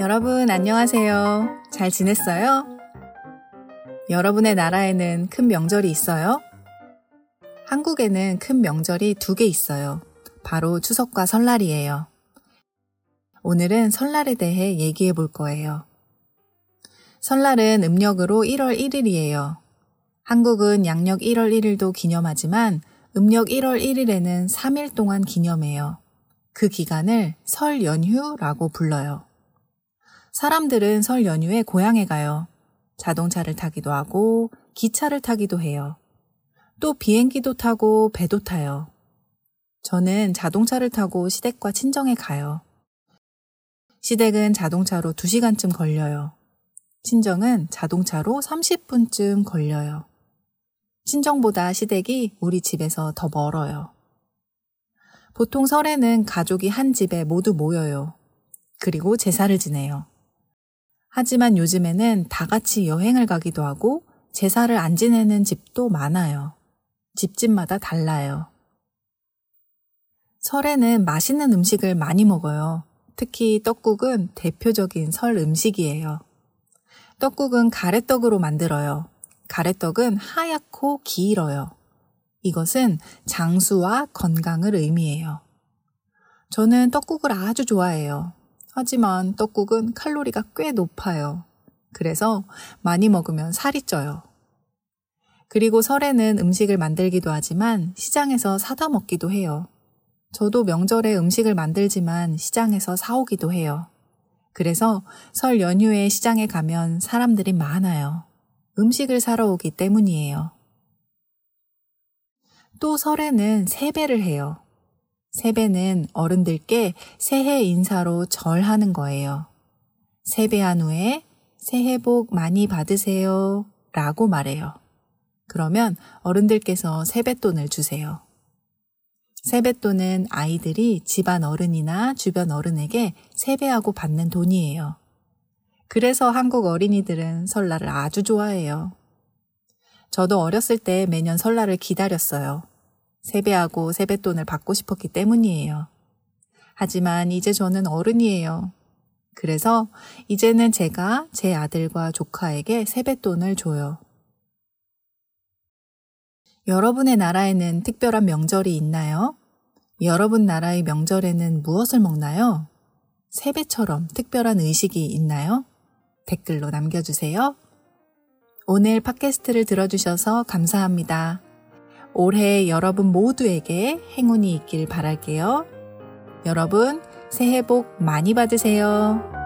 여러분 안녕하세요. 잘 지냈어요? 여러분의 나라에는 큰 명절이 있어요? 한국에는 큰 명절이 두 개 있어요. 바로 추석과 설날이에요. 오늘은 설날에 대해 얘기해 볼 거예요. 설날은 음력으로 1월 1일이에요. 한국은 양력 1월 1일도 기념하지만 음력 1월 1일에는 3일 동안 기념해요. 그 기간을 설 연휴라고 불러요. 사람들은 설 연휴에 고향에 가요. 자동차를 타기도 하고 기차를 타기도 해요. 또 비행기도 타고 배도 타요. 저는 자동차를 타고 시댁과 친정에 가요. 시댁은 자동차로 2시간쯤 걸려요. 친정은 자동차로 30분쯤 걸려요. 친정보다 시댁이 우리 집에서 더 멀어요. 보통 설에는 가족이 한 집에 모두 모여요. 그리고 제사를 지내요. 하지만 요즘에는 다 같이 여행을 가기도 하고 제사를 안 지내는 집도 많아요. 집집마다 달라요. 설에는 맛있는 음식을 많이 먹어요. 특히 떡국은 대표적인 설 음식이에요. 떡국은 가래떡으로 만들어요. 가래떡은 하얗고 길어요. 이것은 장수와 건강을 의미해요. 저는 떡국을 아주 좋아해요. 하지만 떡국은 칼로리가 꽤 높아요. 그래서 많이 먹으면 살이 쪄요. 그리고 설에는 음식을 만들기도 하지만 시장에서 사다 먹기도 해요. 저도 명절에 음식을 만들지만 시장에서 사오기도 해요. 그래서 설 연휴에 시장에 가면 사람들이 많아요. 음식을 사러 오기 때문이에요. 또 설에는 세배를 해요. 세배는 어른들께 새해 인사로 절하는 거예요. 세배한 후에 새해 복 많이 받으세요 라고 말해요. 그러면 어른들께서 세뱃돈을 주세요. 세뱃돈은 아이들이 집안 어른이나 주변 어른에게 세배하고 받는 돈이에요. 그래서 한국 어린이들은 설날을 아주 좋아해요. 저도 어렸을 때 매년 설날을 기다렸어요. 세배하고 세뱃돈을 받고 싶었기 때문이에요. 하지만 이제 저는 어른이에요. 그래서 이제는 제가 제 아들과 조카에게 세뱃돈을 줘요. 여러분의 나라에는 특별한 명절이 있나요? 여러분 나라의 명절에는 무엇을 먹나요? 세배처럼 특별한 의식이 있나요? 댓글로 남겨주세요. 오늘 팟캐스트를 들어주셔서 감사합니다. 올해 여러분 모두에게 행운이 있길 바랄게요. 여러분, 새해 복 많이 받으세요.